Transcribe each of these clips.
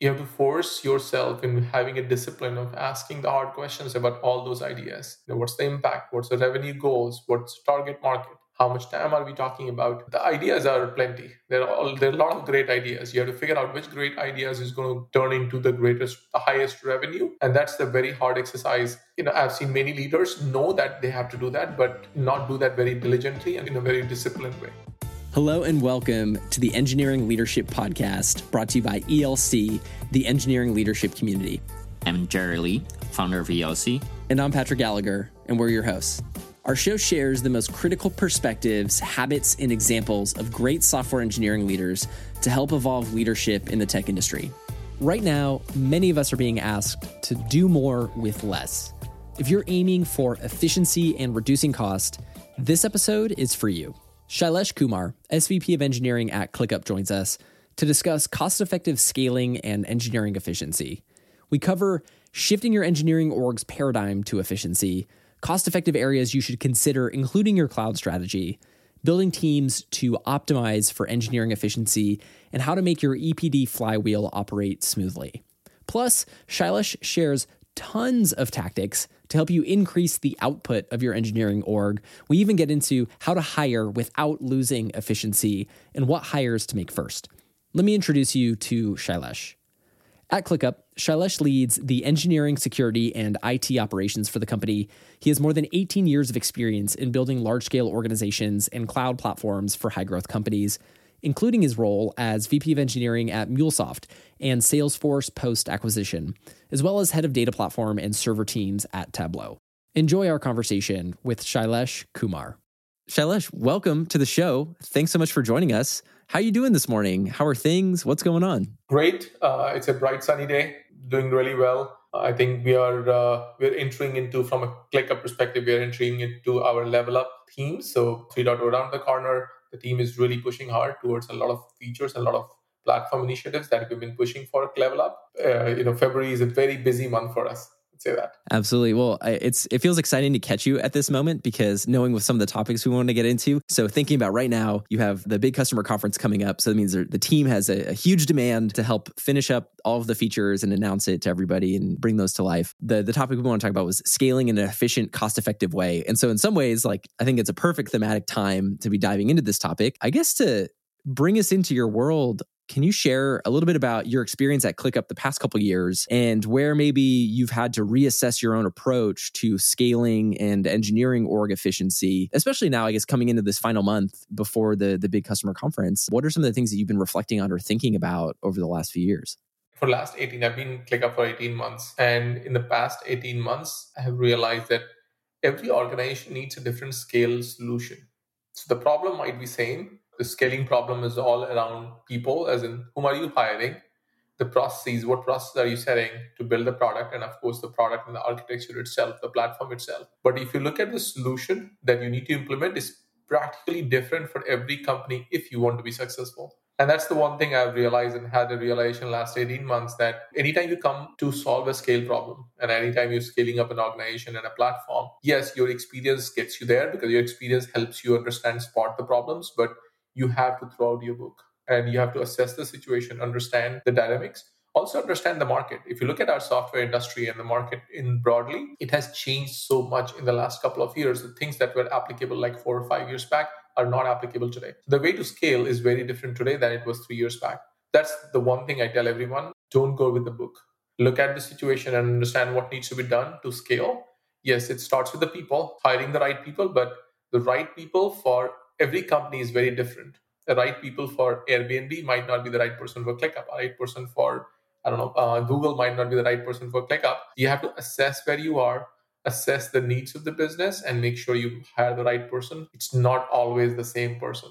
you have to force yourself in having a discipline of asking the hard questions about all those ideas. You know, what's the impact? What's the revenue goals? What's the target market? How much time are we talking about? The ideas are plenty. There are all, there are a lot of great ideas. You have to figure out which great ideas is going to turn into the greatest, the highest revenue, and that's the very hard exercise. You know, I've seen many leaders know that they have to do that, but not do that very diligently and in a very disciplined way. Hello and welcome to the Engineering Leadership Podcast brought to you by ELC, the engineering leadership community. I'm Jerry Lee, founder of ELC. And I'm Patrick Gallagher, and we're your hosts. Our show shares the most critical perspectives, habits, and examples of great software engineering leaders to help evolve leadership in the tech industry. Right now, many of us are being asked to do more with less. If you're aiming for efficiency and reducing cost, this episode is for you. Shailesh Kumar, SVP of Engineering at ClickUp, joins us to discuss cost effective scaling and engineering efficiency. We cover shifting your engineering org's paradigm to efficiency, cost effective areas you should consider, including your cloud strategy, building teams to optimize for engineering efficiency, and how to make your EPD flywheel operate smoothly. Plus, Shailesh shares tons of tactics to help you increase the output of your engineering org. We even get into how to hire without losing efficiency and what hires to make first. Let me introduce you to Shailesh. At ClickUp, Shailesh leads the engineering, security, and IT operations for the company. He has more than 18 years of experience in building large scale organizations and cloud platforms for high growth companies including his role as VP of Engineering at MuleSoft and Salesforce post acquisition, as well as head of data platform and server teams at Tableau. Enjoy our conversation with Shailesh Kumar. Shailesh, welcome to the show. Thanks so much for joining us. How are you doing this morning? How are things? What's going on? Great. Uh, it's a bright sunny day. Doing really well. I think we are uh, we're entering into from a ClickUp perspective. We are entering into our level up theme. So 3.0 around the corner the team is really pushing hard towards a lot of features and a lot of platform initiatives that we've been pushing for Level Up. Uh, you know, February is a very busy month for us say that. Absolutely. Well, it's it feels exciting to catch you at this moment because knowing with some of the topics we want to get into. So thinking about right now, you have the big customer conference coming up. So that means the team has a, a huge demand to help finish up all of the features and announce it to everybody and bring those to life. The the topic we want to talk about was scaling in an efficient, cost effective way. And so in some ways, like I think it's a perfect thematic time to be diving into this topic. I guess to bring us into your world can you share a little bit about your experience at ClickUp the past couple years and where maybe you've had to reassess your own approach to scaling and engineering org efficiency, especially now, I guess, coming into this final month before the, the big customer conference? What are some of the things that you've been reflecting on or thinking about over the last few years? For last 18, I've been ClickUp for 18 months. And in the past 18 months, I have realized that every organization needs a different scale solution. So the problem might be same, the scaling problem is all around people, as in whom are you hiring, the processes, what processes are you setting to build the product, and of course the product and the architecture itself, the platform itself. But if you look at the solution that you need to implement, is practically different for every company if you want to be successful. And that's the one thing I've realized and had a realization last 18 months that anytime you come to solve a scale problem and anytime you're scaling up an organization and a platform, yes, your experience gets you there because your experience helps you understand, spot the problems. But you have to throw out your book and you have to assess the situation, understand the dynamics, also understand the market. If you look at our software industry and the market in broadly, it has changed so much in the last couple of years. The things that were applicable like four or five years back are not applicable today. The way to scale is very different today than it was three years back. That's the one thing I tell everyone don't go with the book. Look at the situation and understand what needs to be done to scale. Yes, it starts with the people, hiring the right people, but the right people for every company is very different. The right people for Airbnb might not be the right person for ClickUp. The right person for I don't know uh, Google might not be the right person for ClickUp. You have to assess where you are, assess the needs of the business, and make sure you hire the right person. It's not always the same person.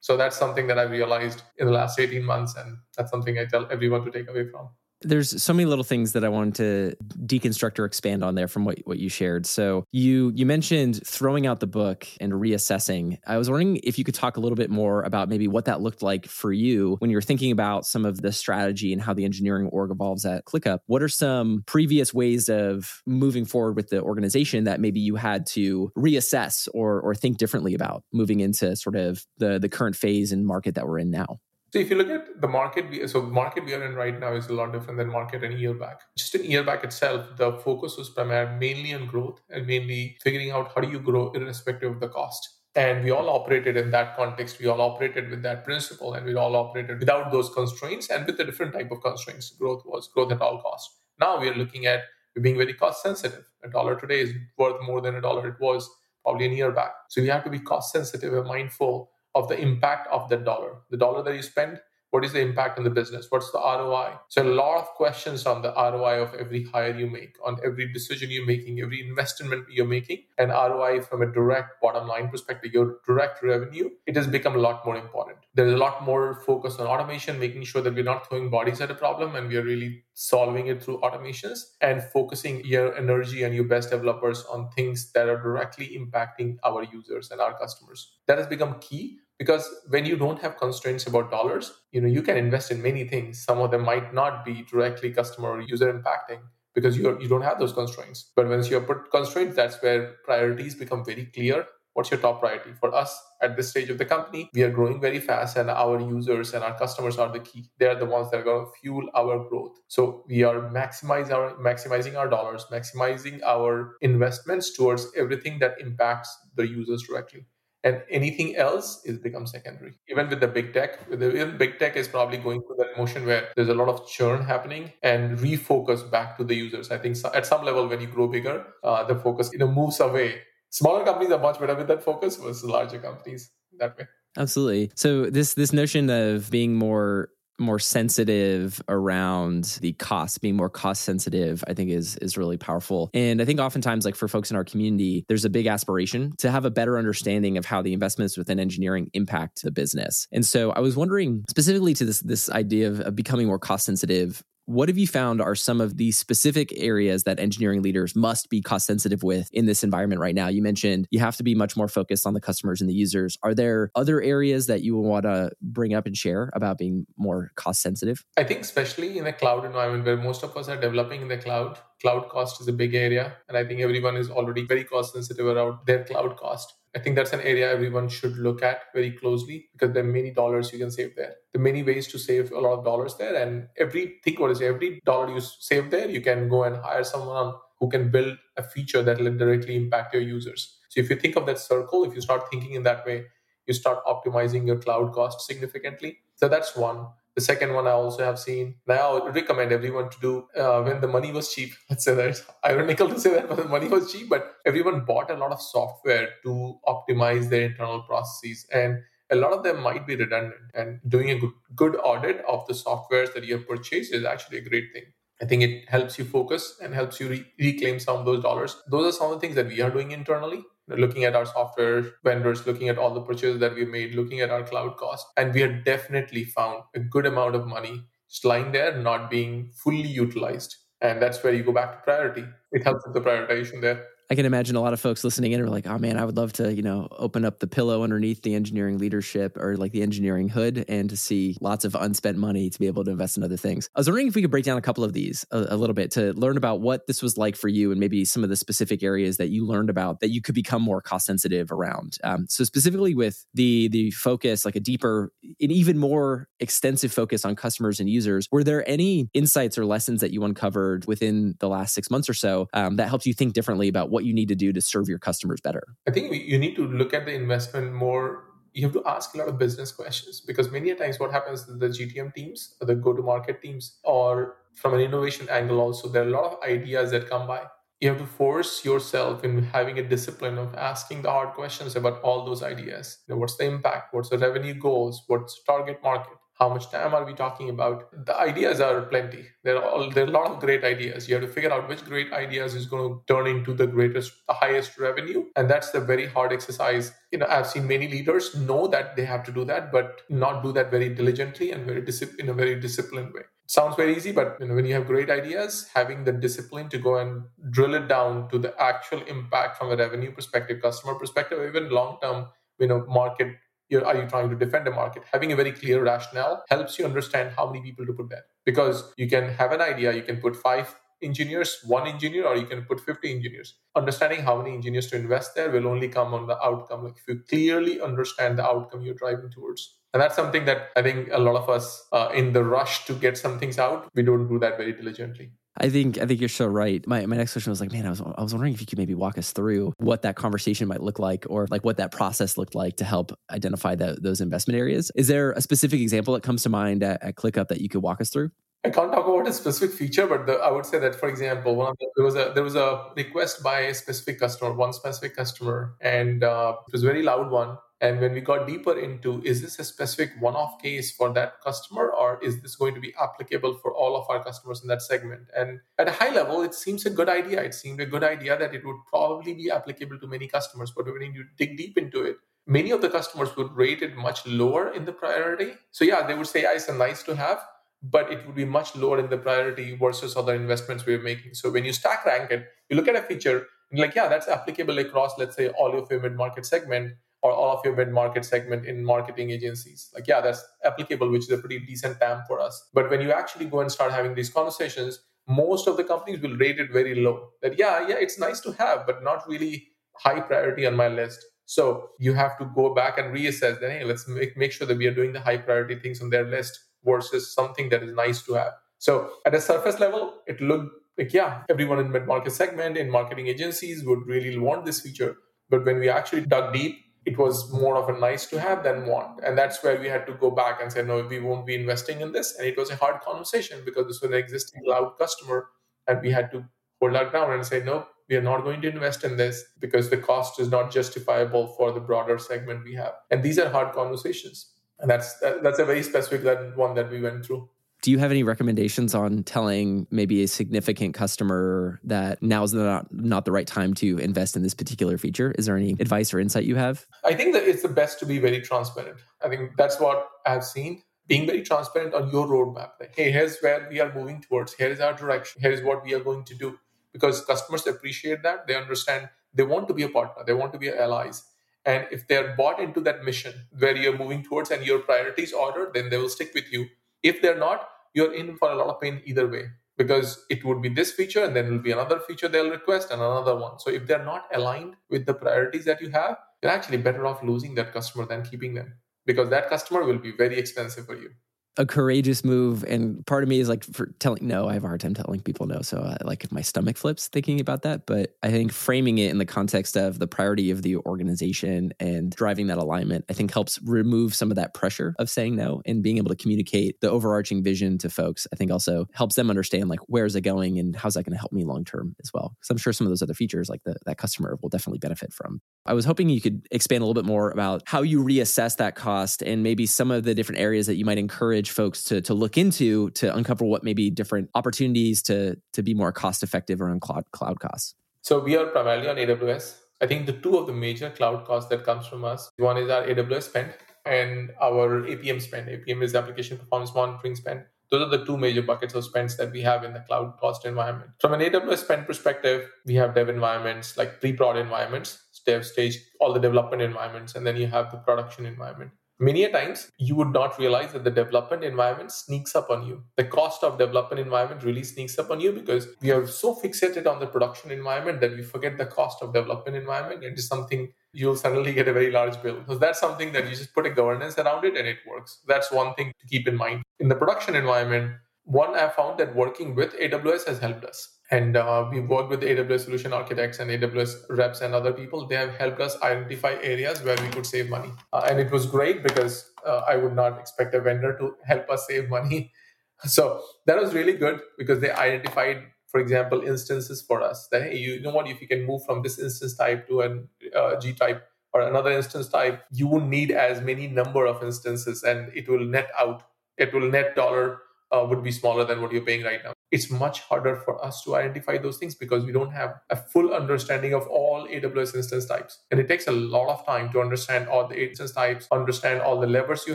So that's something that I realized in the last 18 months. And that's something I tell everyone to take away from. There's so many little things that I wanted to deconstruct or expand on there from what, what you shared. So you you mentioned throwing out the book and reassessing. I was wondering if you could talk a little bit more about maybe what that looked like for you when you're thinking about some of the strategy and how the engineering org evolves at ClickUp. What are some previous ways of moving forward with the organization that maybe you had to reassess or or think differently about moving into sort of the the current phase and market that we're in now? So if you look at the market, so market we are in right now is a lot different than market a year back. Just a year back itself, the focus was primarily mainly on growth and mainly figuring out how do you grow irrespective of the cost. And we all operated in that context. We all operated with that principle, and we all operated without those constraints and with a different type of constraints. Growth was growth at all costs. Now we are looking at being very cost sensitive. A dollar today is worth more than a dollar it was probably a year back. So we have to be cost sensitive and mindful of the impact of that dollar. The dollar that you spend, what is the impact on the business? What's the ROI? So a lot of questions on the ROI of every hire you make, on every decision you're making, every investment you're making, and ROI from a direct bottom line perspective, your direct revenue, it has become a lot more important. There's a lot more focus on automation, making sure that we're not throwing bodies at a problem and we are really solving it through automations and focusing your energy and your best developers on things that are directly impacting our users and our customers. That has become key because when you don't have constraints about dollars you know you can invest in many things. Some of them might not be directly customer or user impacting because you you don't have those constraints. But once you put constraints that's where priorities become very clear. What's your top priority? For us at this stage of the company we are growing very fast and our users and our customers are the key. They're the ones that are going to fuel our growth. So we are maximize our maximizing our dollars maximizing our investments towards everything that impacts the users directly and anything else is become secondary. Even with the big tech the, even big tech is probably going through that motion where there's a lot of churn happening and refocus back to the users. I think so, at some level when you grow bigger uh, the focus you know moves away. Smaller companies are much better with that focus versus larger companies that way. Absolutely. So this this notion of being more more sensitive around the cost, being more cost sensitive, I think is is really powerful. And I think oftentimes, like for folks in our community, there's a big aspiration to have a better understanding of how the investments within engineering impact the business. And so I was wondering specifically to this this idea of, of becoming more cost sensitive what have you found are some of the specific areas that engineering leaders must be cost sensitive with in this environment right now? You mentioned you have to be much more focused on the customers and the users. Are there other areas that you want to bring up and share about being more cost sensitive? I think, especially in a cloud environment where most of us are developing in the cloud, cloud cost is a big area. And I think everyone is already very cost sensitive around their cloud cost. I think that's an area everyone should look at very closely because there are many dollars you can save there. There are many ways to save a lot of dollars there. And every think what is every dollar you save there, you can go and hire someone who can build a feature that will directly impact your users. So if you think of that circle, if you start thinking in that way, you start optimizing your cloud cost significantly. So that's one. The second one I also have seen. Now I recommend everyone to do uh, when the money was cheap. Let's say that it's ironical to say that when the money was cheap, but everyone bought a lot of software to optimize their internal processes. And a lot of them might be redundant. And doing a good, good audit of the softwares that you have purchased is actually a great thing. I think it helps you focus and helps you re- reclaim some of those dollars. Those are some of the things that we are doing internally looking at our software vendors, looking at all the purchases that we made, looking at our cloud cost. And we have definitely found a good amount of money just lying there, not being fully utilized. And that's where you go back to priority. It helps with the prioritization there. I can imagine a lot of folks listening in are like, oh man, I would love to, you know, open up the pillow underneath the engineering leadership or like the engineering hood and to see lots of unspent money to be able to invest in other things. I was wondering if we could break down a couple of these a, a little bit to learn about what this was like for you and maybe some of the specific areas that you learned about that you could become more cost sensitive around. Um, so specifically with the the focus, like a deeper, an even more extensive focus on customers and users, were there any insights or lessons that you uncovered within the last six months or so um, that helped you think differently about what what you need to do to serve your customers better? I think you need to look at the investment more. You have to ask a lot of business questions because many times what happens is the GTM teams or the go to market teams, or from an innovation angle, also, there are a lot of ideas that come by. You have to force yourself in having a discipline of asking the hard questions about all those ideas. You know, what's the impact? What's the revenue goals? What's the target market? How much time are we talking about? The ideas are plenty. There are all there are a lot of great ideas. You have to figure out which great ideas is going to turn into the greatest the highest revenue and that's the very hard exercise. You know i've seen many leaders know that they have to do that but not do that very diligently and very in a very disciplined way. Sounds very easy but you know when you have great ideas having the discipline to go and drill it down to the actual impact from a revenue perspective customer perspective even long term you know market are you trying to defend a market? Having a very clear rationale helps you understand how many people to put there. Because you can have an idea, you can put five engineers, one engineer, or you can put 50 engineers. Understanding how many engineers to invest there will only come on the outcome. Like if you clearly understand the outcome you're driving towards. And that's something that I think a lot of us, uh, in the rush to get some things out, we don't do that very diligently. I think I think you're so right. My my next question was like, man, I was I was wondering if you could maybe walk us through what that conversation might look like, or like what that process looked like to help identify the, those investment areas. Is there a specific example that comes to mind at, at ClickUp that you could walk us through? I can't talk about a specific feature, but the, I would say that, for example, one the, there was a there was a request by a specific customer, one specific customer, and uh, it was a very loud one. And when we got deeper into is this a specific one off case for that customer, or is this going to be applicable for all of our customers in that segment? And at a high level, it seems a good idea. It seemed a good idea that it would probably be applicable to many customers. But when you dig deep into it, many of the customers would rate it much lower in the priority. So, yeah, they would say, yeah, it's a nice to have, but it would be much lower in the priority versus other investments we are making. So, when you stack rank it, you look at a feature, and like, yeah, that's applicable across, let's say, all your mid market segment or all of your mid-market segment in marketing agencies. Like, yeah, that's applicable, which is a pretty decent TAM for us. But when you actually go and start having these conversations, most of the companies will rate it very low. That yeah, yeah, it's nice to have, but not really high priority on my list. So you have to go back and reassess that, hey, let's make, make sure that we are doing the high priority things on their list versus something that is nice to have. So at a surface level, it looked like, yeah, everyone in mid-market segment, in marketing agencies would really want this feature. But when we actually dug deep it was more of a nice to have than want. And that's where we had to go back and say, no, we won't be investing in this. And it was a hard conversation because this was an existing cloud customer. And we had to hold our ground and say, no, we are not going to invest in this because the cost is not justifiable for the broader segment we have. And these are hard conversations. And that's that's a very specific one that we went through do you have any recommendations on telling maybe a significant customer that now is not not the right time to invest in this particular feature? Is there any advice or insight you have? I think that it's the best to be very transparent. I think that's what I've seen. Being very transparent on your roadmap. Like, hey, here's where we are moving towards. Here is our direction. Here is what we are going to do. Because customers appreciate that. They understand. They want to be a partner. They want to be allies. And if they're bought into that mission where you're moving towards and your priorities order, then they will stick with you if they're not, you're in for a lot of pain either way because it would be this feature and then it will be another feature they'll request and another one. So if they're not aligned with the priorities that you have, you're actually better off losing that customer than keeping them because that customer will be very expensive for you a courageous move. And part of me is like for telling no, I have a hard time telling people no. So I, like if my stomach flips thinking about that. But I think framing it in the context of the priority of the organization and driving that alignment, I think helps remove some of that pressure of saying no and being able to communicate the overarching vision to folks. I think also helps them understand like where's it going and how's that going to help me long term as well. Because I'm sure some of those other features like the, that customer will definitely benefit from. I was hoping you could expand a little bit more about how you reassess that cost and maybe some of the different areas that you might encourage encourage folks to to look into to uncover what may be different opportunities to to be more cost effective around cloud cloud costs? So we are primarily on AWS. I think the two of the major cloud costs that comes from us, one is our AWS spend and our APM spend. APM is application performance monitoring spend. Those are the two major buckets of spends that we have in the cloud cost environment. From an AWS spend perspective, we have dev environments like pre-prod environments, dev stage, all the development environments, and then you have the production environment many a times you would not realize that the development environment sneaks up on you. The cost of development environment really sneaks up on you because we are so fixated on the production environment that we forget the cost of development environment. It is something you'll suddenly get a very large bill. So that's something that you just put a governance around it and it works. That's one thing to keep in mind. In the production environment one i found that working with aws has helped us and uh, we work with AWS solution architects and AWS reps and other people. They have helped us identify areas where we could save money. Uh, and it was great because uh, I would not expect a vendor to help us save money. So that was really good because they identified, for example, instances for us that, hey, you know what, if you can move from this instance type to a uh, G type or another instance type, you won't need as many number of instances and it will net out it will net dollar uh, would be smaller than what you're paying right now. It's much harder for us to identify those things because we don't have a full understanding of all AWS instance types. And it takes a lot of time to understand all the instance types, understand all the levers you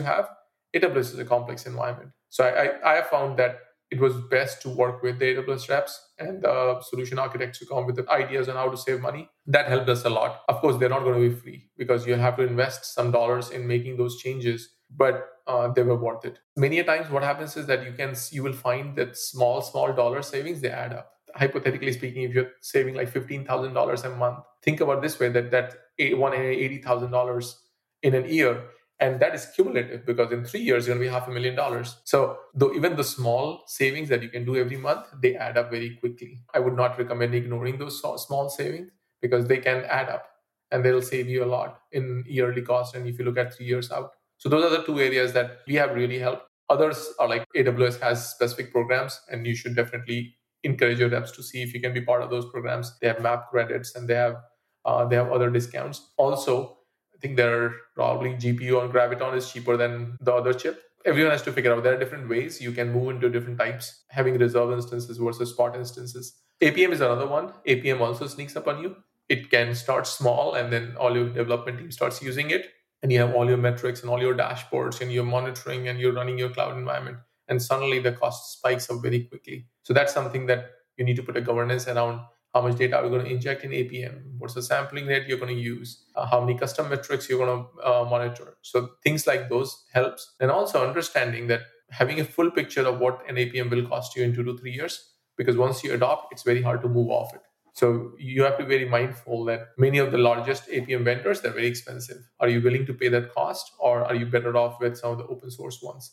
have. AWS is a complex environment. So I, I, I found that it was best to work with the AWS reps and the solution architects to come with the ideas on how to save money. That helped us a lot. Of course, they're not going to be free because you have to invest some dollars in making those changes, but uh, they were worth it. Many a times, what happens is that you can you will find that small, small dollar savings they add up. Hypothetically speaking, if you're saving like fifteen thousand dollars a month, think about this way: that that one eighty thousand dollars in an year and that is cumulative because in three years you're going to be half a million dollars so though even the small savings that you can do every month they add up very quickly i would not recommend ignoring those small savings because they can add up and they'll save you a lot in yearly cost and if you look at three years out so those are the two areas that we have really helped others are like aws has specific programs and you should definitely encourage your reps to see if you can be part of those programs they have map credits and they have uh, they have other discounts also I think there are probably GPU on Graviton is cheaper than the other chip. Everyone has to figure out there are different ways you can move into different types, having reserve instances versus spot instances. APM is another one. APM also sneaks up on you. It can start small and then all your development team starts using it. And you have all your metrics and all your dashboards and you're monitoring and you're running your cloud environment. And suddenly the cost spikes up very quickly. So that's something that you need to put a governance around how much data are you going to inject in APM, what's the sampling rate you're going to use, uh, how many custom metrics you're going to uh, monitor. So things like those helps. And also understanding that having a full picture of what an APM will cost you in two to three years, because once you adopt, it's very hard to move off it. So you have to be very mindful that many of the largest APM vendors, they're very expensive. Are you willing to pay that cost or are you better off with some of the open source ones?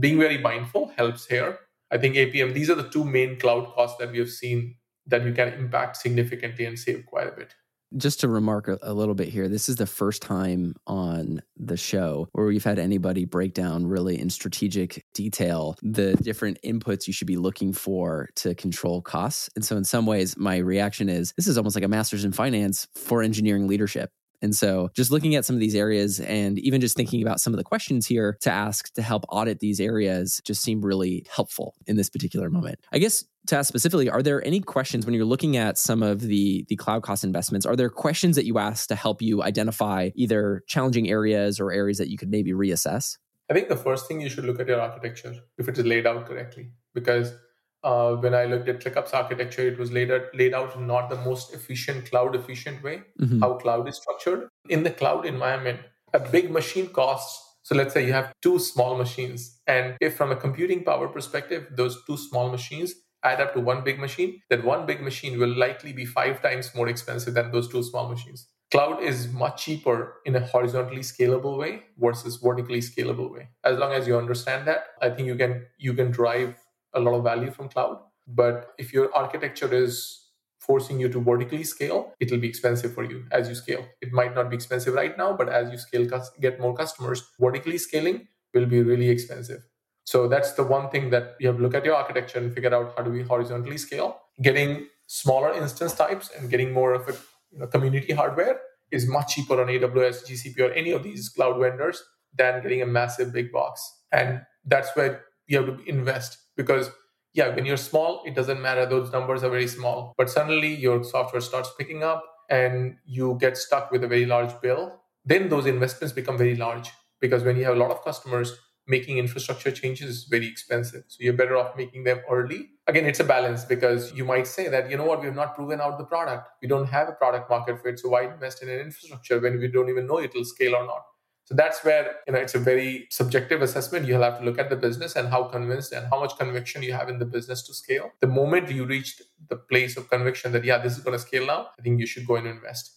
Being very mindful helps here. I think APM, these are the two main cloud costs that we have seen that you can impact significantly and save quite a bit. Just to remark a, a, little bit here, this is the first time on the show where we've had anybody break down really in strategic detail the different inputs you should be looking for to control costs. And so, in some ways, my reaction is this is almost like a master's in finance for engineering leadership. And so, just looking at some of these areas and even just thinking about some of the questions here to ask to help audit these areas just seem really helpful in this particular moment. I guess to ask specifically, are there any questions when you're looking at some of the the cloud cost investments? Are there questions that you ask to help you identify either challenging areas or areas that you could maybe reassess? I think the first thing you should look at your architecture if it is laid out correctly, because uh, when I looked at ClickUp's architecture, it was laid out, laid out in not the most efficient, cloud efficient way, mm-hmm. how cloud is structured. In the cloud environment, a big machine costs. So let's say you have two small machines. And if from a computing power perspective, those two small machines add up to one big machine, that one big machine will likely be five times more expensive than those two small machines. Cloud is much cheaper in a horizontally scalable way versus vertically scalable way. As long as you understand that, I think you can you can drive a lot of value from cloud. But if your architecture is forcing you to vertically scale, it'll be expensive for you as you scale. It might not be expensive right now, but as you scale, get more customers, vertically scaling will be really expensive. So that's the one thing that you have to look at your architecture and figure out how do we horizontally scale. Getting smaller instance types and getting more of a you know, commodity hardware is much cheaper on AWS, GCP, or any of these cloud vendors than getting a massive big box. And that's where you have to invest because yeah when you're small it doesn't matter. Those numbers are very small. But suddenly your software starts picking up and you get stuck with a very large bill. Then those investments become very large. Because when you have a lot of customers making infrastructure changes is very expensive. So you're better off making them early. Again it's a balance because you might say that you know what? We've not proven out the product. We don't have a product market fit so why invest in an infrastructure when we don't even know it'll scale or not so that's where you know it's a very subjective assessment. You'll have to look at the business and how convinced and how much conviction you have in the business to scale. The moment you reach the place of conviction that yeah, this is going to scale now, I think you should go and invest.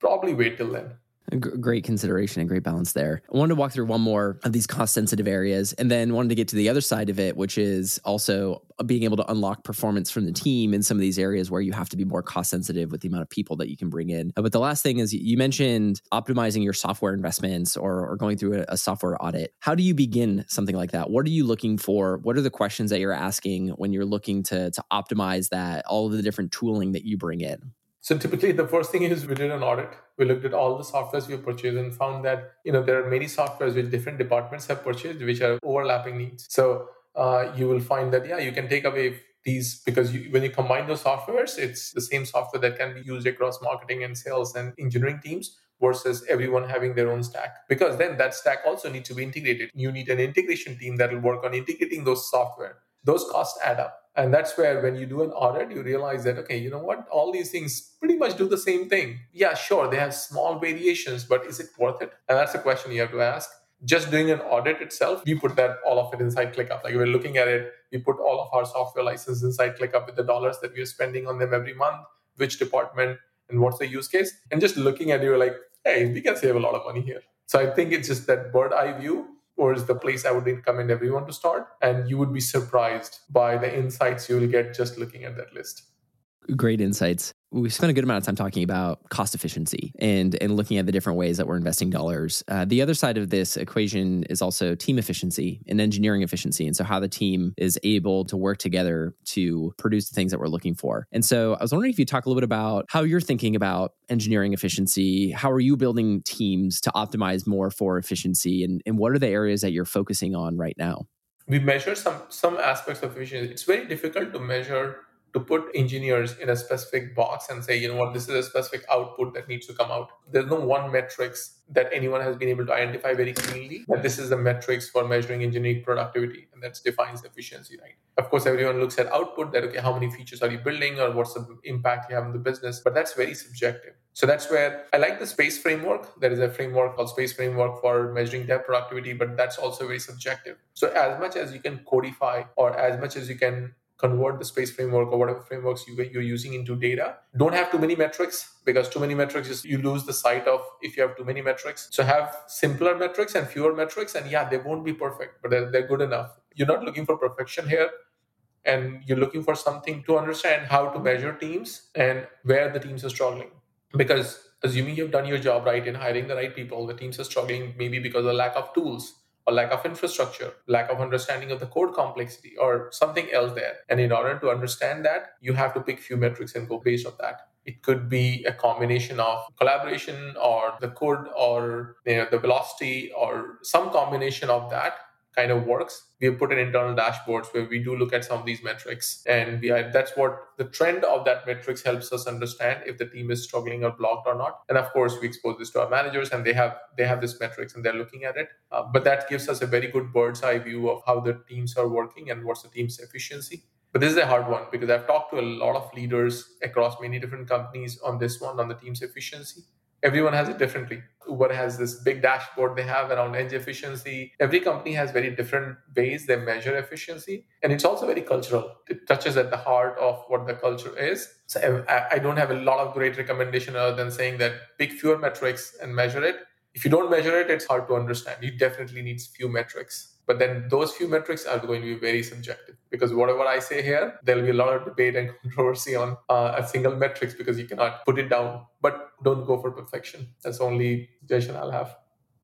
Probably wait till then great consideration and great balance there. I wanted to walk through one more of these cost sensitive areas and then wanted to get to the other side of it, which is also being able to unlock performance from the team in some of these areas where you have to be more cost sensitive with the amount of people that you can bring in. But the last thing is you mentioned optimizing your software investments or, or going through a, a software audit. How do you begin something like that? What are you looking for? What are the questions that you're asking when you're looking to, to optimize that, all of the different tooling that you bring in? So typically the first thing is we did an audit. We looked at all the softwares we purchased and found that, you know, there are many softwares which different departments have purchased, which are overlapping needs. So uh, you will find that, yeah, you can take away these because you, when you combine those softwares, it's the same software that can be used across marketing and sales and engineering teams versus everyone having their own stack. Because then that stack also needs to be integrated. You need an integration team that will work on integrating those software. Those costs add up. And that's where, when you do an audit, you realize that, okay, you know what? All these things pretty much do the same thing. Yeah, sure, they have small variations, but is it worth it? And that's the question you have to ask. Just doing an audit itself, we put that all of it inside ClickUp. Like we're looking at it, we put all of our software licenses inside ClickUp with the dollars that we're spending on them every month, which department, and what's the use case. And just looking at you, like, hey, we can save a lot of money here. So I think it's just that bird eye view or is the place I would recommend everyone to start. And you would be surprised by the insights you will get just looking at that list. Great insights we spent a good amount of time talking about cost efficiency and and looking at the different ways that we're investing dollars. Uh, the other side of this equation is also team efficiency and engineering efficiency, and so how the team is able to work together to produce the things that we're looking for. And so I was wondering if you talk a little bit about how you're thinking about engineering efficiency. How are you building teams to optimize more for efficiency, and and what are the areas that you're focusing on right now? We measure some some aspects of efficiency. It's very difficult to measure to put engineers in a specific box and say, you know what, this is a specific output that needs to come out. There's no one metrics that anyone has been able to identify very cleanly that this is the metrics for measuring engineering productivity and that defines efficiency, right? Of course, everyone looks at output that, okay, how many features are you building or what's the impact you have on the business? But that's very subjective. So that's where I like the space framework. There is a framework called space framework for measuring their productivity, but that's also very subjective. So as much as you can codify or as much as you can convert the space framework or whatever frameworks you, you're using into data. Don't have too many metrics because too many metrics you lose the sight of if you have too many metrics. So have simpler metrics and fewer metrics, and yeah, they won't be perfect, but they're, they're good enough. You're not looking for perfection here, and you're looking for something to understand how to measure teams and where the teams are struggling. Because assuming you've done your job right in hiring the right people, the teams are struggling maybe because of lack of tools or lack of infrastructure, lack of understanding of the code complexity, or something else there. And in order to understand that, you have to pick few metrics and go based on that. It could be a combination of collaboration or the code or you know, the velocity or some combination of that kind of works. We have put in internal dashboards where we do look at some of these metrics, and we are, that's what the trend of that metrics helps us understand if the team is struggling or blocked or not. And of course, we expose this to our managers, and they have they have this metrics and they're looking at it. Uh, but that gives us a very good bird's eye view of how the teams are working and what's the team's efficiency. But this is a hard one because I've talked to a lot of leaders across many different companies on this one on the team's efficiency everyone has it differently. Uber has this big dashboard they have around edge efficiency. Every company has very different ways they measure efficiency. And it's also very cultural. It touches at the heart of what the culture is. So I don't have a lot of great recommendation other than saying that pick fewer metrics and measure it. If you don't measure it, it's hard to understand. You definitely need few metrics. But then those few metrics are going to be very subjective because whatever I say here, there'll be a lot of debate and controversy on uh, a single metrics because you cannot put it down. But don't go for perfection. That's the only suggestion I'll have.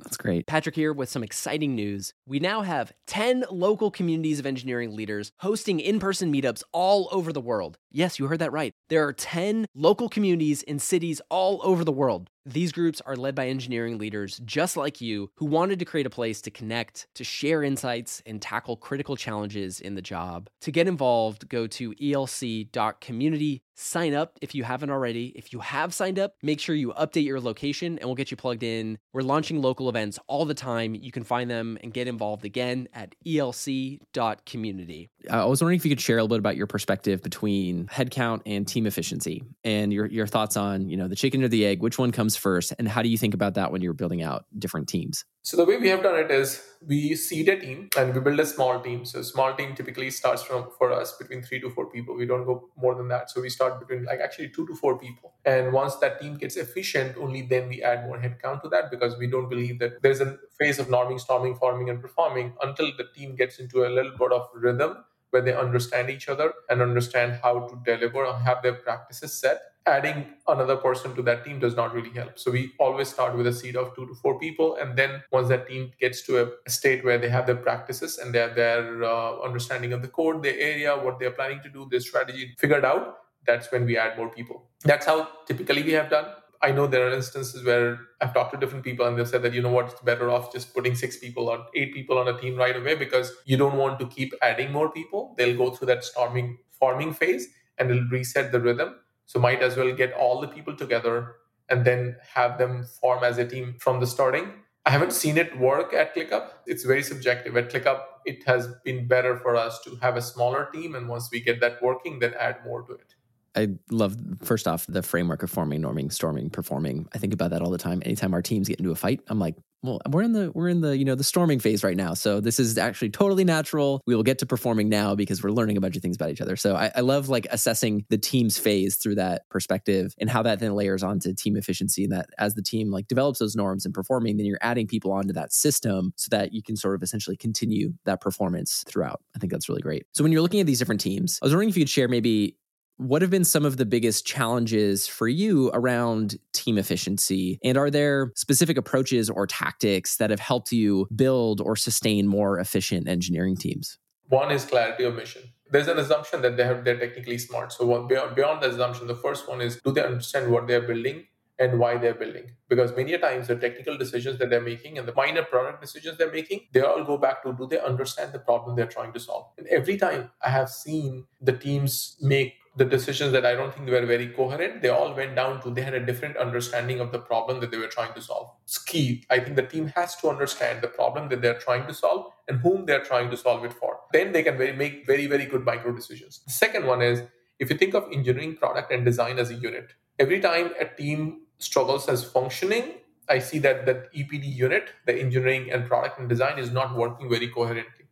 That's great. Patrick here with some exciting news. We now have 10 local communities of engineering leaders hosting in person meetups all over the world. Yes, you heard that right. There are 10 local communities in cities all over the world. These groups are led by engineering leaders just like you who wanted to create a place to connect, to share insights, and tackle critical challenges in the job. To get involved, go to elc.community. Sign up if you haven't already. If you have signed up, make sure you update your location and we'll get you plugged in. We're launching local events all the time. You can find them and get involved again at elc.community. I was wondering if you could share a little bit about your perspective between headcount and team efficiency and your, your thoughts on, you know, the chicken or the egg, which one comes first and how do you think about that when you're building out different teams? So the way we have done it is we seed a team and we build a small team. So small team typically starts from for us between three to four people. We don't go more than that. So we start between like actually two to four people. And once that team gets efficient only then we add more headcount to that because we don't believe that there's a phase of norming storming forming and performing until the team gets into a little bit of rhythm where they understand each other and understand how to deliver and have their practices set adding another person to that team does not really help. So we always start with a seed of two to four people, and then once that team gets to a state where they have their practices and they have their uh, understanding of the code, their area, what they're planning to do, their strategy figured out, that's when we add more people. That's how typically we have done. I know there are instances where I've talked to different people and they've said that, you know what, it's better off just putting six people or eight people on a team right away because you don't want to keep adding more people. They'll go through that storming forming phase and it'll reset the rhythm. So might as well get all the people together and then have them form as a team from the starting. I haven't seen it work at ClickUp. It's very subjective. At ClickUp, it has been better for us to have a smaller team. And once we get that working, then add more to it. I love first off the framework of forming, norming, storming, performing. I think about that all the time. Anytime our teams get into a fight, I'm like, well, we're in the we're in the you know the storming phase right now. So this is actually totally natural. We will get to performing now because we're learning a bunch of things about each other. So I, I love like assessing the team's phase through that perspective and how that then layers onto team efficiency. And that as the team like develops those norms and performing, then you're adding people onto that system so that you can sort of essentially continue that performance throughout. I think that's really great. So when you're looking at these different teams, I was wondering if you could share maybe what have been some of the biggest challenges for you around team efficiency? And are there specific approaches or tactics that have helped you build or sustain more efficient engineering teams? One is clarity of mission. There's an assumption that they have they're technically smart. So beyond, beyond the assumption, the first one is do they understand what they're building and why they're building. Because many times the technical decisions that they're making and the minor product decisions they're making, they all go back to do they understand the problem they're trying to solve? And every time I have seen the teams make the decisions that I don't think were very coherent, they all went down to they had a different understanding of the problem that they were trying to solve. It's key. I think the team has to understand the problem that they're trying to solve and whom they're trying to solve it for. Then they can very, make very, very good micro decisions. The second one is if you think of engineering product and design as a unit, every time a team struggles as functioning, I see that that EPD unit, the engineering and product and design, is not working very coherently.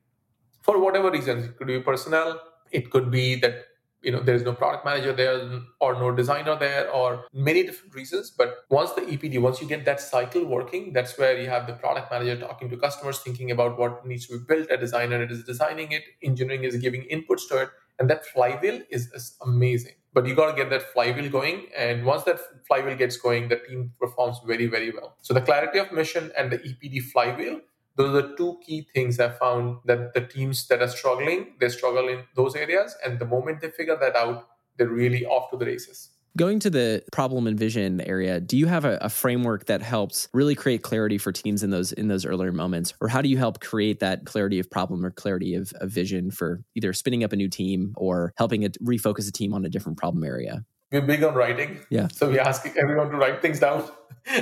For whatever reasons, it could be personnel, it could be that you know there's no product manager there or no designer there or many different reasons but once the epd once you get that cycle working that's where you have the product manager talking to customers thinking about what needs to be built a designer is designing it engineering is giving inputs to it and that flywheel is, is amazing. But you got to get that flywheel going and once that flywheel gets going the team performs very very well. So the clarity of mission and the epd flywheel those are the two key things I found that the teams that are struggling, they struggle in those areas. And the moment they figure that out, they're really off to the races. Going to the problem and vision area, do you have a, a, framework that helps really create clarity for teams in those in those earlier moments, or how do you help create that clarity of problem or clarity of, of vision for either spinning up a new team or helping it refocus a team on a different problem area? We're big on writing, yeah. So we ask everyone to write things down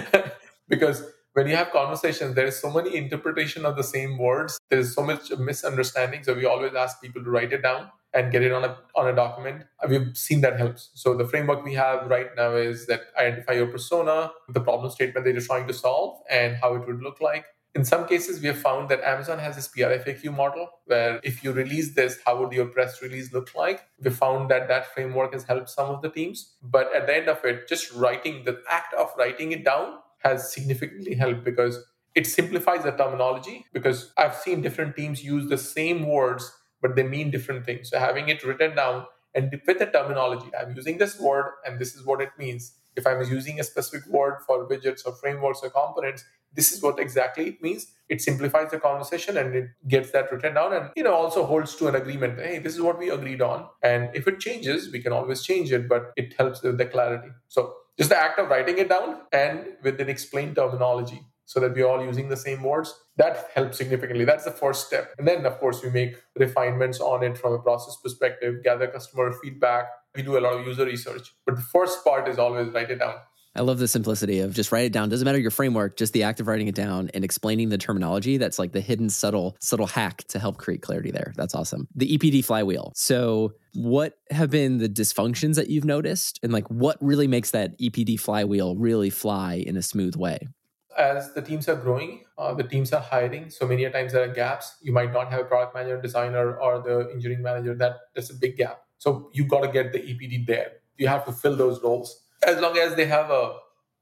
because when you have conversations, there is so many interpretation of the same words. There's so much misunderstanding. So we always ask people to write it down and get it on a on a document. We've seen that helps. So the framework we have right now is that identify your persona, the problem statement that you're trying to solve, and how it would look like. In some cases, we have found that Amazon has this PRFAQ model where if you release this, how would your press release look like? We found that that framework has helped some of the teams. But at the end of it, just writing the act of writing it down has significantly helped because it simplifies the terminology because I've seen different teams use the same words, but they mean different things. So having it written down and with the terminology, I'm using this word and this is what it means. If I'm using a specific word for widgets or frameworks or components, this is what exactly it means. It simplifies the conversation and it gets that written down and you know also holds to an agreement. Hey, this is what we agreed on. And if it changes, we can always change it, but it helps with the clarity. So just the act of writing it down and with an explained terminology so that we're all using the same words that helps significantly. That's the first step. And then of course we make refinements on it from a process perspective gather customer feedback. We do a lot of user research. But the first part is always write it down I love the simplicity of just write it down. Doesn't matter your framework, just the act of writing it down and explaining the terminology. That's like the hidden subtle subtle hack to help create clarity there. That's awesome. The EPD flywheel. So what have been the dysfunctions that you've noticed and like what really makes that EPD flywheel really fly in a smooth way? As the teams are growing, uh, the teams are hiring. So many times there are gaps. You might not have a product manager, designer, or the engineering manager. That that's a big gap. So you got to get the EPD there. You have to fill those roles as long as they have a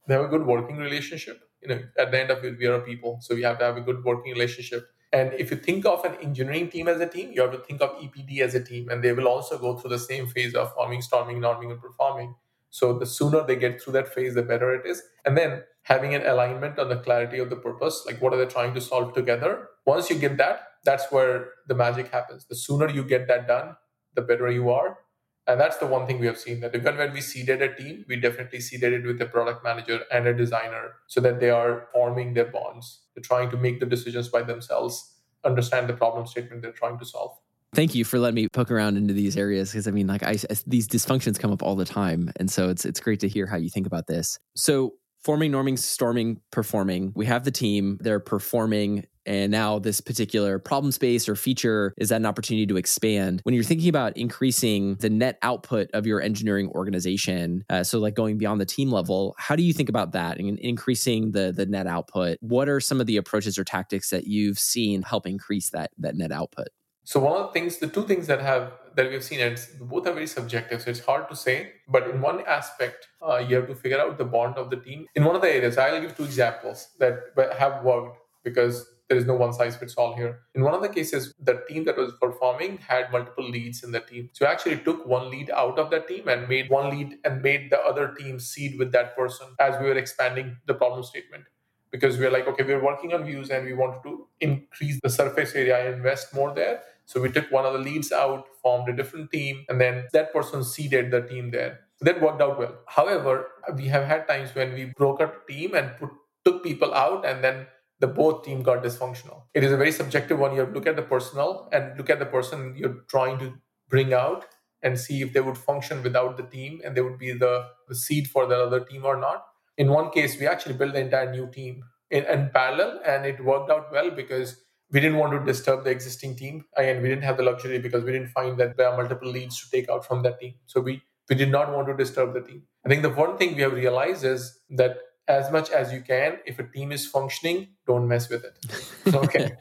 they have a good working relationship. You know, at the end of it, we are people, so we have to have a good working relationship. And if you think of an engineering team as a team, you have to think of EPD as a team, and they will also go through the same phase of forming, storming, norming, and performing. So the sooner they get through that phase, the better it is. And then having an alignment on the clarity of the purpose, like what are they trying to solve together? Once you get that, that's where the magic happens. The sooner you get that done, the better you are. And that's the one thing we have seen that even when we seeded a team, we definitely seeded it with a product manager and a designer so that they are forming their bonds. They're trying to make the decisions by themselves, understand the problem statement they're trying to solve. Thank you for letting me poke around into these areas because I mean, like, I, these dysfunctions come up all the time, and so it's it's great to hear how you think about this. So, forming, norming, storming, performing. We have the team; they're performing and now this particular problem space or feature is that an opportunity to expand. When you're thinking about increasing the net output of your engineering organization, uh, so like going beyond the team level, how do you think about that and increasing the the net output? What are some of the approaches or tactics that you've seen help increase that that net output? So one of the things, the two things that have that we've seen, and both are very subjective, so it's hard to say. But in one aspect, uh, you have to figure out the bond of the team. In one of the areas, I'll give two examples that have worked because there is no one size fits all here. In one of the cases, the team that was performing had multiple leads in the team. So actually took one lead out of that team and made one lead and made the other team seed with that person as we were expanding the problem statement because we are like, okay, we're working on views and we wanted to increase the surface area invest more there. So we took one of the leads out, formed a different team, and then that person seeded the team there. So that worked out well. However, we have had times when we broke up a team and put, took people out, and then the both team got dysfunctional. It is a very subjective one. You have to look at the personnel and look at the person you're trying to bring out and see if they would function without the team and they would be the, the seed for the other team or not. In one case, we actually built the entire new team in, in parallel and it worked out well because we didn't want to disturb the existing team and we didn't have the luxury because we didn't find that there are multiple leads to take out from that team. So we we did not want to disturb the team. I think the one thing we have realized is that as much as you can if a team is functioning don't mess with it. Okay.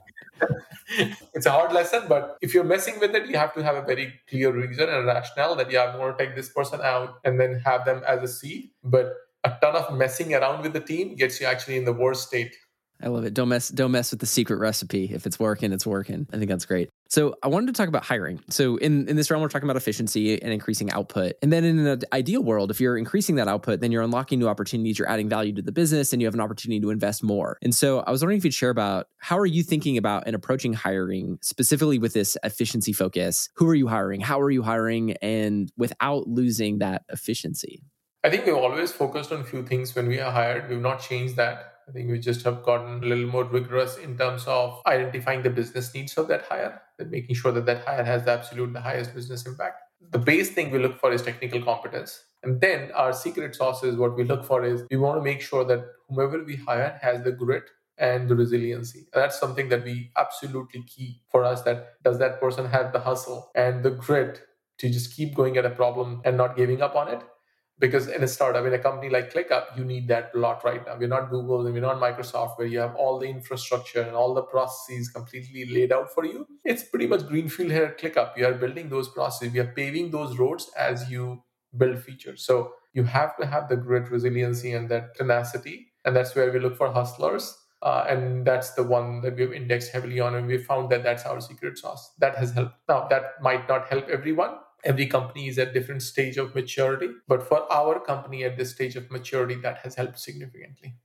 It's a hard lesson but if you're messing with it you have to have a very clear reason and rationale that yeah i'm going to take this person out and then have them as a seed. But a ton of messing around with the team gets you actually in the worst state I love it. Don't mess don't mess with the secret recipe. If it's working, it's working. I think that's great. So I wanted to talk about hiring. So in, in this realm, we're talking about efficiency and increasing output. And then in an ideal world, if you're increasing that output, then you're unlocking new opportunities, you're adding value to the business, and you have an opportunity to invest more. And so I was wondering if you'd share about how are you thinking about and approaching hiring specifically with this efficiency focus? Who are you hiring? How are you hiring? And without losing that efficiency? I think we've always focused on a few things when we are hired. We've not changed that I think we just have gotten a little more rigorous in terms of identifying the business needs of that hire and making sure that that hire has the absolute the highest business impact. The base thing we look for is technical competence. And then our secret sauce is what we look for is we want to make sure that whomever we hire has the grit and the resiliency. That's something that we absolutely key for us that does that person have the hustle and the grit to just keep going at a problem and not giving up on it because in a startup in a company like clickup you need that a lot right now. We're not google and we're not microsoft where you have all the infrastructure and all the processes completely laid out for you. It's pretty much greenfield here at clickup. You are building those processes. We are paving those roads as you build features. So you have to have the grit resiliency and that tenacity. And that's where we look for hustlers. Uh, and that's the one that we've indexed heavily on and we found that that's our secret sauce. That has helped. Now that might not help everyone every company is at different stage of maturity but for our company at this stage of maturity that has helped significantly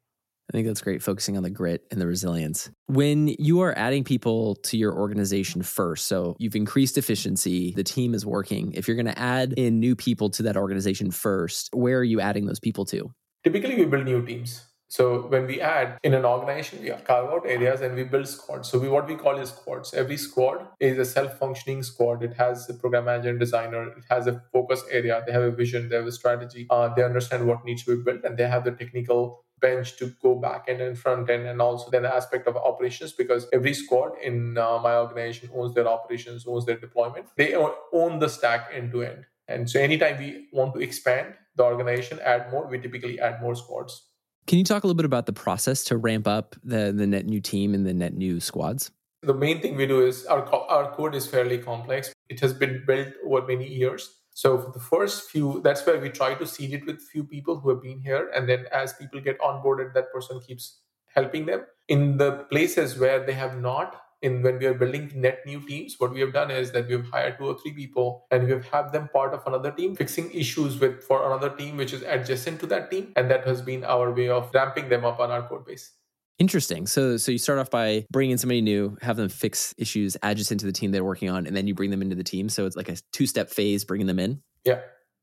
I think that's great, focusing on the grit and the resilience. When you are adding people to your organization first, so you've increased efficiency, the team is working. If you're going to add in new people to that organization first, where are you adding those people to? Typically, we build new teams. So when we add in an organization, we carve out areas and we build squads. So we what we call is squads. Every squad is a self-functioning squad. It has a program manager and designer. It has a focus area. They have a vision. They have a strategy. Uh, they understand what needs to be built, and they have the technical bench to go back end and front end, and also then the aspect of operations because every squad in uh, my organization owns their operations, owns their deployment. They own the stack end to end. And so anytime we want to expand the organization, add more, we typically add more squads. Can you talk a little bit about the process to ramp up the, the net new team and the net new squads? The main thing we do is our, our code is fairly complex. It has been built over many years. So for the first few, that's where we try to seed it with few people who have been here. And then as people get onboarded, that person keeps helping them. In the places where they have not, in when we are building net new teams, what we have done is that we've hired two or three people and we've had them part of another team, fixing issues with for another team which is adjacent to that team, and that has been our way of ramping them up on our code base. Interesting. So, so you start off by bringing in somebody new, have them fix issues adjacent to the team they're working on, and then you bring them into the team. So it's like a two-step phase, bringing them in. Yeah.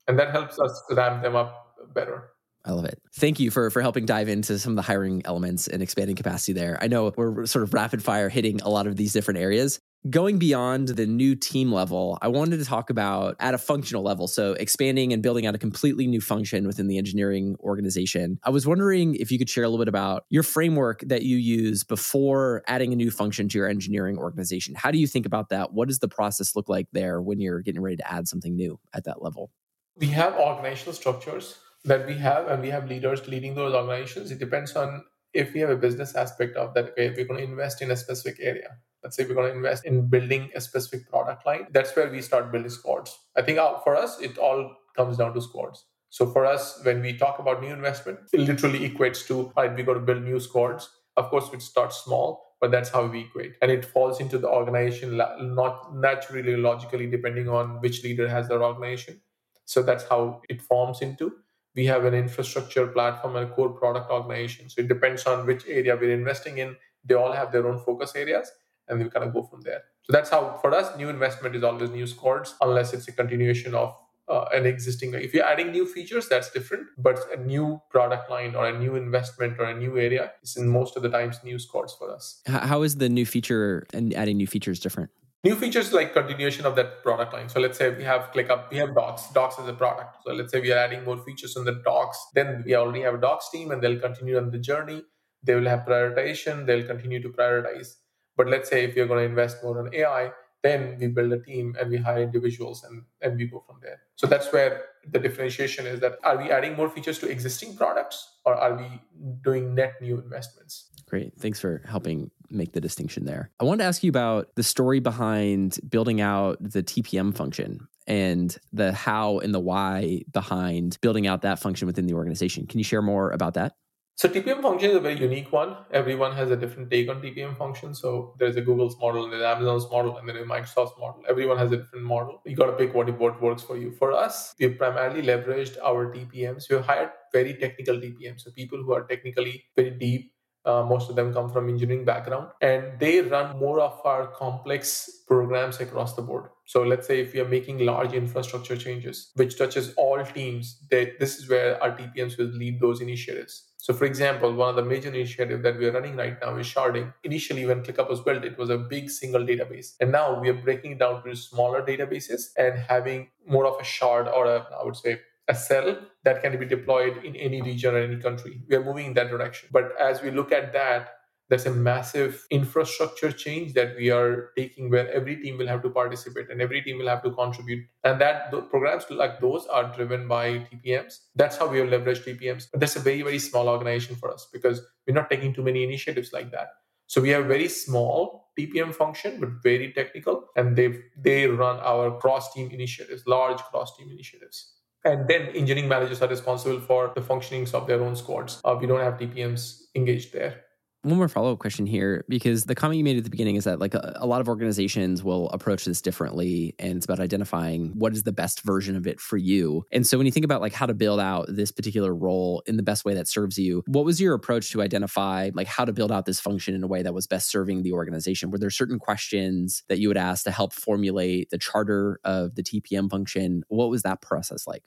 And that helps us ramp them up better. I love it. Thank you for for helping dive into some of the hiring elements and expanding capacity there. I know we're sort of rapid fire hitting a lot of these different areas. Going beyond the new team level, I wanted to talk about at a functional level. So, expanding and building out a completely new function within the engineering organization. I was wondering if you could share a little bit about your framework that you use before adding a new function to your engineering organization. How do you think about that? What does the process look like there when you're getting ready to add something new at that level? We have organizational structures that we have, and we have leaders leading those organizations. It depends on if we have a business aspect of that, okay, we're going to invest in a specific area. Let's say we're going to invest in building a specific product line. That's where we start building squads. I think uh, for us, it all comes down to squads. So for us, when we talk about new investment, it literally equates to, right, we got to build new squads. Of course, we start small, but that's how we equate. And it falls into the organization, not naturally, logically, depending on which leader has their organization. So that's how it forms into we have an infrastructure platform and a core product organization. So it depends on which area we're investing in. They all have their own focus areas, and we kind of go from there. So that's how, for us, new investment is always new squads, unless it's a continuation of uh, an existing. If you're adding new features, that's different. But a new product line or a new investment or a new area is in most of the times new squads for us. How is the new feature and adding new features different? New features like continuation of that product line. So let's say we have ClickUp, we have Docs. Docs as a product. So let's say we are adding more features on the Docs. Then we already have a Docs team, and they'll continue on the journey. They will have prioritization. They'll continue to prioritize. But let's say if you're going to invest more on AI, then we build a team and we hire individuals and, and we go from there. So that's where the differentiation is that are we adding more features to existing products or are we doing net new investments? Great. Thanks for helping make the distinction there. I wanted to ask you about the story behind building out the TPM function and the how and the why behind building out that function within the organization. Can you share more about that? So TPM function is a very unique one. Everyone has a different take on TPM function. So there's a Google's model, and there's Amazon's model, and then a Microsoft's model. Everyone has a different model. You got to pick what, what works for you. For us, we've primarily leveraged our TPMs. We've hired very technical TPMs, so people who are technically very deep uh, most of them come from engineering background and they run more of our complex programs across the board. So let's say if we are making large infrastructure changes which touches all teams they, this is where our tpms will lead those initiatives. So for example one of the major initiatives that we are running right now is sharding. Initially when clickup was built it was a big single database. And now we are breaking it down to smaller databases and having more of a shard or a i would say a cell that can be deployed in any region or any country. We are moving in that direction. But as we look at that, there's a massive infrastructure change that we are taking where every team will have to participate and every team will have to contribute. And that programs like those are driven by TPMs. That's how we have leveraged TPMs. But that's a very, very small organization for us because we're not taking too many initiatives like that. So we have very small TPM function, but very technical, and they they run our cross team initiatives, large cross team initiatives. And then engineering managers are responsible for the functionings of their own squads. Uh, we don't have TPMs engaged there one more follow up question here because the comment you made at the beginning is that like a, a, lot of organizations will approach this differently and it's about identifying what is the best version of it for you. And so when you think about like how to build out this particular role in the best way that serves you, what was your approach to identify like how to build out this function in a way that was best serving the organization? Were there certain questions that you would ask to help formulate the charter of the TPM function? What was that process like?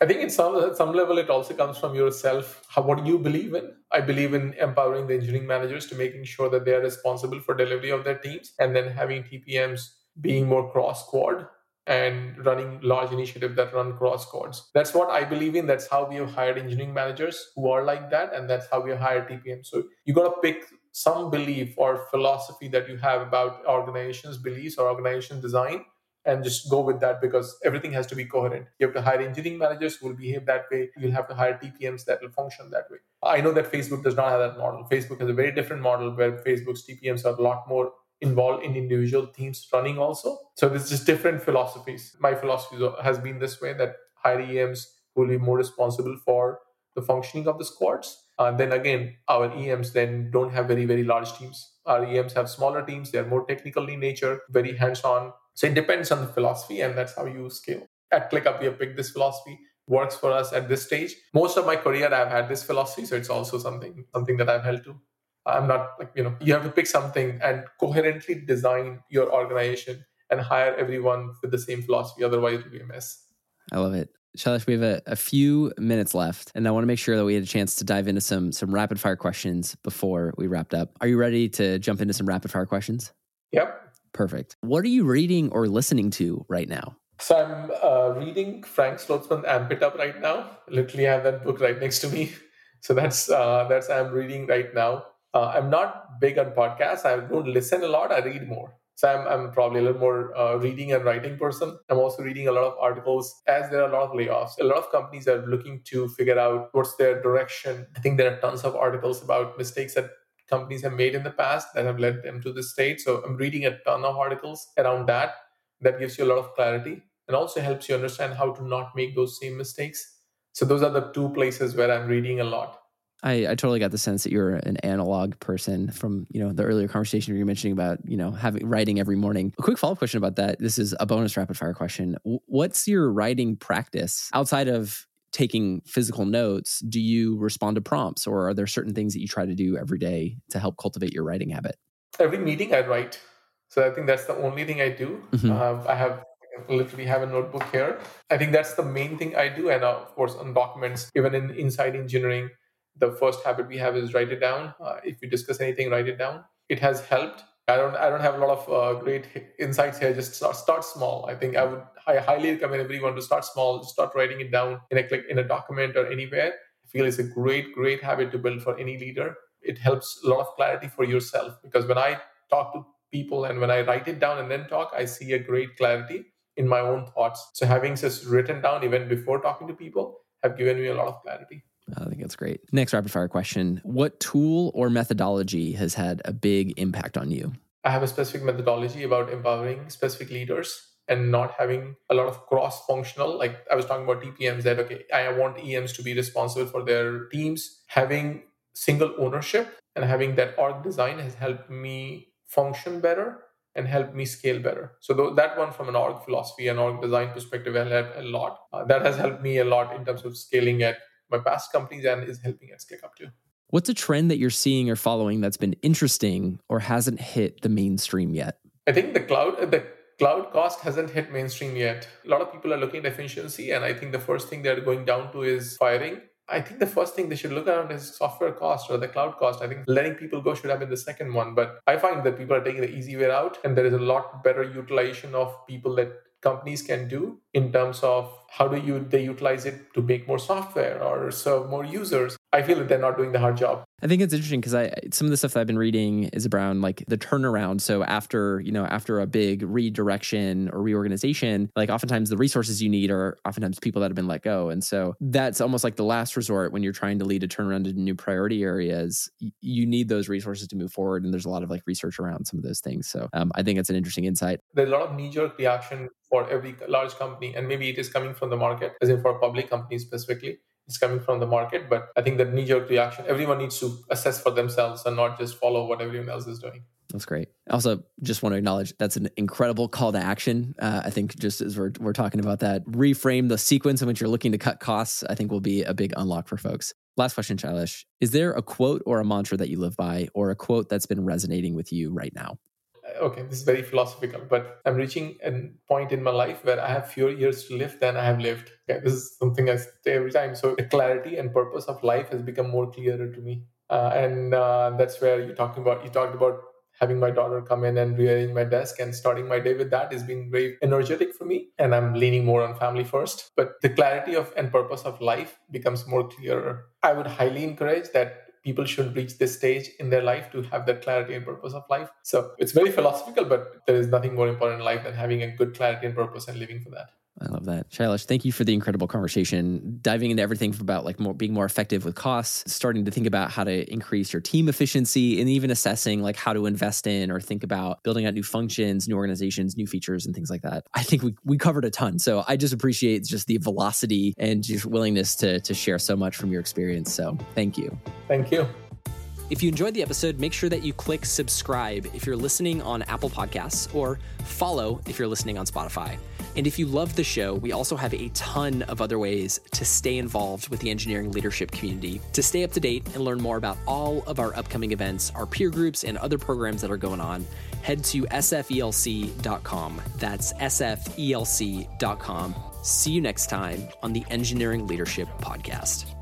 I think in some at some level it also comes from yourself. How what do you believe in? I believe in empowering the engineering managers to making sure that they are responsible for delivery of their teams, and then having TPMs being more cross squad and running large initiatives that run cross squads. That's what I believe in. That's how we have hired engineering managers who are like that, and that's how we hired TPMs. So you got to pick some belief or philosophy that you have about organizations' beliefs or organization design and just go with that because everything has to be coherent. You have to hire engineering managers who will behave that way. You'll have to hire TPMs that will function that way. I know that Facebook does not have that model. Facebook has a very different model where Facebook's TPMs are a lot more involved in individual teams running also. So there's just different philosophies. My philosophy has been this way that hire EMs will be more responsible for the functioning of the squads. Uh, then again, our EMs then don't have very, very large teams. Our EMs have smaller teams. They're more technical in nature, very hands-on so it depends on the philosophy, and that's how you scale. At ClickUp, we have picked this philosophy, works for us at this stage. Most of my career, I've had this philosophy, so it's also something something that I've held to. I'm not like you know, you have to pick something and coherently design your organization and hire everyone with the same philosophy. Otherwise, it'll be a mess. I love it. Shailesh, we have a, a few minutes left, and I want to make sure that we had a chance to dive into some some rapid fire questions before we wrapped up. Are you ready to jump into some rapid fire questions? Yep. Perfect. What are you reading or listening to right now? So I'm uh, reading Frank Slootman Amp Up right now. Literally, I have that book right next to me. So that's uh, that's I'm reading right now. Uh, I'm not big on podcasts. I don't listen a lot. I read more. So I'm, I'm probably a little more uh, reading and writing person. I'm also reading a lot of articles as there are a lot of layoffs. A lot of companies are looking to figure out what's their direction. I think there are tons of articles about mistakes that companies have made in the past that have led them to this state. So I'm reading a ton of articles around that. That gives you a lot of clarity and also helps you understand how to not make those same mistakes. So those are the two places where I'm reading a lot. I, I totally got the sense that you're an analog person from you know the earlier conversation where you were mentioning about you know having writing every morning. A quick follow up question about that. This is a bonus rapid fire question. What's your writing practice outside of taking physical notes? Do you respond to prompts, or are there certain things that you try to do every day to help cultivate your writing habit? Every meeting I write. So I think that's the only thing I do. Mm-hmm. Uh, I have literally have a notebook here. I think that's the main thing I do, and uh, of course on documents, even in inside engineering the first habit we have is write it down. Uh, if you discuss anything, write it down. It has helped. I don't I don't have a lot of uh, great insights here. Just start, start small. I think I would I highly recommend everyone to start small. Start writing it down in a click in a document or anywhere. I feel it's a great great habit to build for any leader. It helps a lot of clarity for yourself because when I talk to people and when I write it down and then talk, I see a great clarity in my own thoughts. So having this written down even before talking to people have given me a lot of clarity. I think that's great. Next rapid fire question What tool or methodology has had a big impact on you? I have a specific methodology about empowering specific leaders and not having a lot of cross functional. Like I was talking about TPMs, that okay, I want EMs to be responsible for their teams. Having single ownership and having that org design has helped me function better and helped me scale better. So th- that one from an org philosophy and org design perspective helped a lot. Uh, that has helped me a lot in terms of scaling at my past companies and is helping us at ClickUp too. What's a trend that you're seeing or following that's been interesting or hasn't hit the mainstream yet? I think the cloud uh, the cloud cost hasn't hit mainstream yet. A lot of people are looking at efficiency, and I think the first thing they're going down to is firing. I think the first thing they should look at is software cost or the cloud cost. I think letting people go should have been the second one. But I find that people are taking the easy way out, and there is a lot better utilization of people that companies can do in terms of how do you they utilize it to make more software or serve more users? I feel that they're not doing the hard job. I think it's interesting because i some of the stuff that i've been reading is around like the turnaround. So after you know after a big redirection or reorganization like oftentimes the resources you need are oftentimes people that have been let go. And so that's almost like the last resort when you're trying to lead a turnaround into new priority areas you need those resources to move forward. And there's a lot of like research around some of those things. So um, i think it's an interesting insight. There's a lot of knee-jerk reaction for every large company and maybe it is coming from the market as in for public companies specifically it's coming from the market but i think that knee-jerk reaction everyone needs to assess for themselves and not just follow what everyone else is doing that's great. Also, just want to acknowledge that's an incredible call to action. Uh, I think just as we're, we're talking about that, reframe the sequence in which you're looking to cut costs, I think will be a big unlock for folks. Last question, Shailesh. Is there a quote or a mantra that you live by, or a quote that's been resonating with you right now? Okay, this is very philosophical, but I'm reaching a point in my life where I have fewer years to live than I have lived. Okay, this is something I say every time. So the clarity and purpose of life has become more clearer to me. Uh, and uh, that's where you're talking about, you talked about having my daughter come in and rearrange my desk and starting my day with that has been very energetic for me and i'm leaning more on family first but the clarity of and purpose of life becomes more clearer i would highly encourage that people should reach this stage in their life to have that clarity and purpose of life. So it's very philosophical, but there is nothing more important in life than having a good clarity and purpose and living for that. I love that. Shailesh, thank you for the incredible conversation, diving into everything about like more being more effective with costs, starting to think about how to increase your team efficiency and even assessing like how to invest in or think about building out new functions, new organizations, new features and things like that. I think we, we covered a ton. So I just appreciate just the velocity and just willingness to to share so much from your experience. So thank you. Thank you. If you enjoyed the episode, make sure that you click subscribe if you're listening on Apple Podcasts or follow if you're listening on Spotify. And if you love the show, we also have a ton of other ways to stay involved with the engineering leadership community. To stay up to date and learn more about all of our upcoming events, our peer groups, and other programs that are going on, head to sfelc.com. That's sfelc.com See you next time on the Engineering Leadership Podcast.